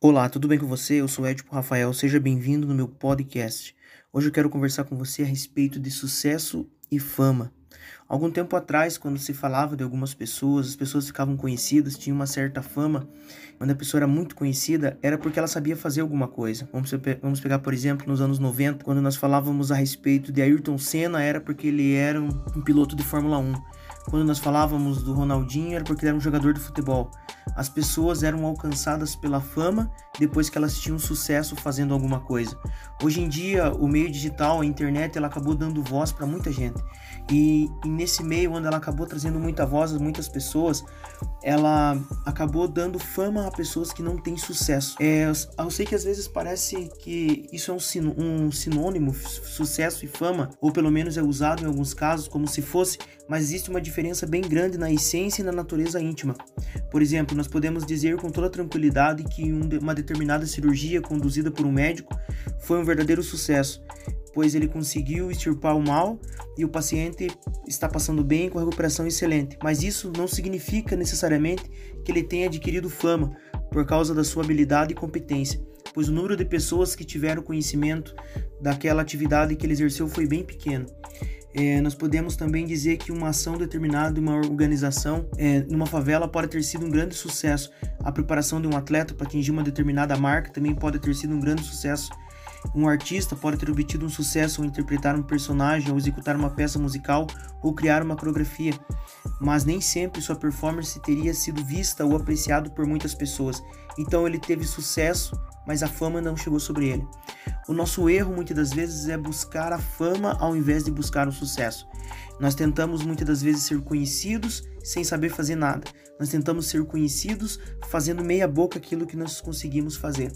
Olá, tudo bem com você? Eu sou Edipo Rafael, seja bem-vindo no meu podcast. Hoje eu quero conversar com você a respeito de sucesso e fama. Algum tempo atrás, quando se falava de algumas pessoas, as pessoas ficavam conhecidas, tinham uma certa fama. Quando a pessoa era muito conhecida, era porque ela sabia fazer alguma coisa. Vamos, vamos pegar, por exemplo, nos anos 90, quando nós falávamos a respeito de Ayrton Senna, era porque ele era um, um piloto de Fórmula 1. Quando nós falávamos do Ronaldinho, era porque ele era um jogador de futebol. As pessoas eram alcançadas pela fama depois que elas tinham sucesso fazendo alguma coisa. Hoje em dia, o meio digital, a internet, ela acabou dando voz para muita gente. E, e, nesse meio, onde ela acabou trazendo muita voz a muitas pessoas, ela acabou dando fama a pessoas que não têm sucesso. É, eu sei que às vezes parece que isso é um, um sinônimo, sucesso e fama, ou pelo menos é usado em alguns casos como se fosse, mas existe uma diferença bem grande na essência e na natureza íntima. Por exemplo, nós podemos dizer com toda tranquilidade que uma determinada cirurgia conduzida por um médico foi um verdadeiro sucesso pois ele conseguiu extirpar o mal e o paciente está passando bem com a recuperação excelente. Mas isso não significa necessariamente que ele tenha adquirido fama por causa da sua habilidade e competência, pois o número de pessoas que tiveram conhecimento daquela atividade que ele exerceu foi bem pequeno. É, nós podemos também dizer que uma ação determinada, uma organização é, numa favela pode ter sido um grande sucesso. A preparação de um atleta para atingir uma determinada marca também pode ter sido um grande sucesso. Um artista pode ter obtido um sucesso ao interpretar um personagem, ou executar uma peça musical, ou criar uma coreografia, mas nem sempre sua performance teria sido vista ou apreciado por muitas pessoas. Então ele teve sucesso, mas a fama não chegou sobre ele. O nosso erro muitas das vezes é buscar a fama ao invés de buscar o sucesso. Nós tentamos muitas das vezes ser conhecidos sem saber fazer nada. Nós tentamos ser conhecidos fazendo meia boca aquilo que nós conseguimos fazer.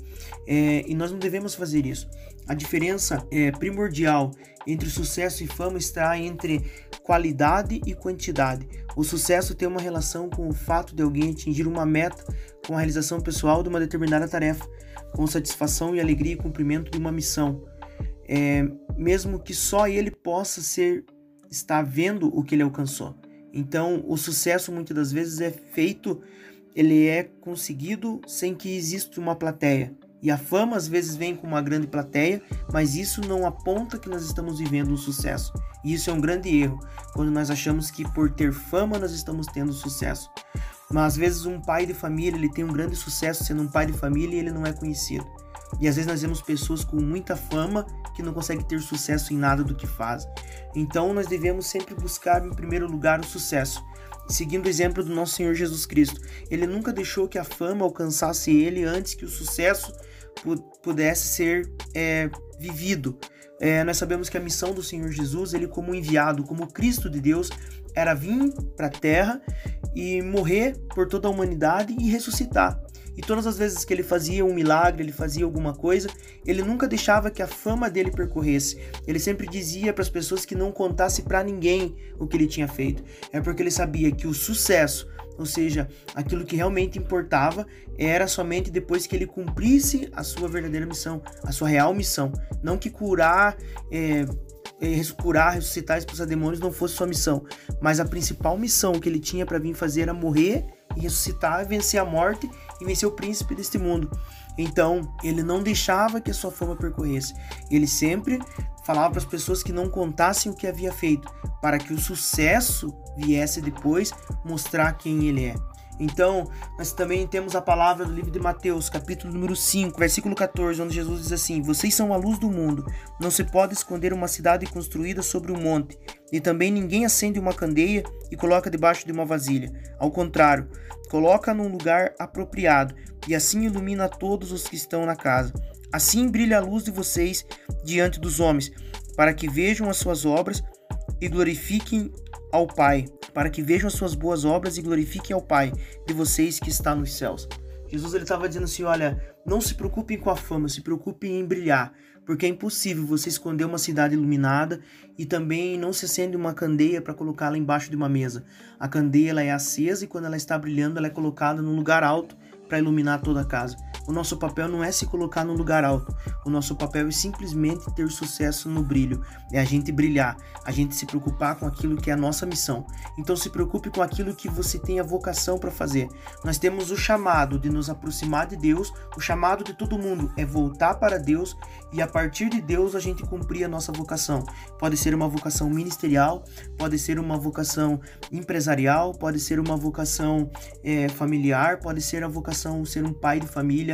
É, e nós não devemos fazer isso. A diferença é, primordial entre sucesso e fama está entre qualidade e quantidade. O sucesso tem uma relação com o fato de alguém atingir uma meta com a realização pessoal de uma determinada tarefa, com satisfação e alegria e cumprimento de uma missão. É, mesmo que só ele possa ser estar vendo o que ele alcançou. Então, o sucesso muitas das vezes é feito, ele é conseguido sem que exista uma plateia. E a fama às vezes vem com uma grande plateia, mas isso não aponta que nós estamos vivendo um sucesso. E isso é um grande erro, quando nós achamos que por ter fama nós estamos tendo sucesso. Mas às vezes um pai de família, ele tem um grande sucesso sendo um pai de família e ele não é conhecido. E às vezes nós vemos pessoas com muita fama que não conseguem ter sucesso em nada do que fazem. Então nós devemos sempre buscar em primeiro lugar o sucesso. Seguindo o exemplo do nosso Senhor Jesus Cristo, ele nunca deixou que a fama alcançasse ele antes que o sucesso pudesse ser é, vivido. É, nós sabemos que a missão do Senhor Jesus, ele como enviado, como Cristo de Deus, era vir para a terra e morrer por toda a humanidade e ressuscitar. E todas as vezes que ele fazia um milagre, ele fazia alguma coisa, ele nunca deixava que a fama dele percorresse. Ele sempre dizia para as pessoas que não contasse para ninguém o que ele tinha feito. É porque ele sabia que o sucesso, ou seja, aquilo que realmente importava, era somente depois que ele cumprisse a sua verdadeira missão, a sua real missão. Não que curar, é, curar, ressuscitar, expulsar demônios não fosse sua missão, mas a principal missão que ele tinha para vir fazer era morrer e ressuscitar, vencer a morte e vencer o príncipe deste mundo. Então, ele não deixava que a sua fama percorresse. Ele sempre falava para as pessoas que não contassem o que havia feito, para que o sucesso viesse depois mostrar quem ele é. Então, nós também temos a palavra do livro de Mateus, capítulo número 5, versículo 14, onde Jesus diz assim: Vocês são a luz do mundo. Não se pode esconder uma cidade construída sobre um monte, e também ninguém acende uma candeia e coloca debaixo de uma vasilha. Ao contrário, coloca num lugar apropriado, e assim ilumina todos os que estão na casa. Assim brilha a luz de vocês diante dos homens, para que vejam as suas obras e glorifiquem ao Pai, para que vejam as suas boas obras e glorifiquem ao Pai de vocês que está nos céus. Jesus ele estava dizendo assim, olha, não se preocupem com a fama, se preocupem em brilhar, porque é impossível você esconder uma cidade iluminada e também não se acende uma candeia para colocá-la embaixo de uma mesa. A candeia ela é acesa e quando ela está brilhando, ela é colocada num lugar alto para iluminar toda a casa. O nosso papel não é se colocar num lugar alto. O nosso papel é simplesmente ter sucesso no brilho. É a gente brilhar, a gente se preocupar com aquilo que é a nossa missão. Então se preocupe com aquilo que você tem a vocação para fazer. Nós temos o chamado de nos aproximar de Deus, o chamado de todo mundo é voltar para Deus e a partir de Deus a gente cumprir a nossa vocação. Pode ser uma vocação ministerial, pode ser uma vocação empresarial, pode ser uma vocação é, familiar, pode ser a vocação ser um pai de família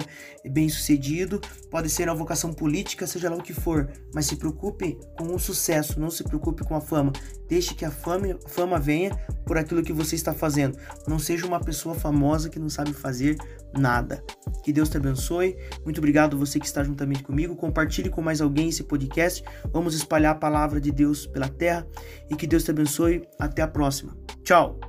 bem sucedido, pode ser a vocação política, seja lá o que for, mas se preocupe com o sucesso, não se preocupe com a fama. Deixe que a fama, fama venha por aquilo que você está fazendo. Não seja uma pessoa famosa que não sabe fazer nada. Que Deus te abençoe. Muito obrigado você que está juntamente comigo. Compartilhe com mais alguém esse podcast. Vamos espalhar a palavra de Deus pela terra e que Deus te abençoe. Até a próxima. Tchau.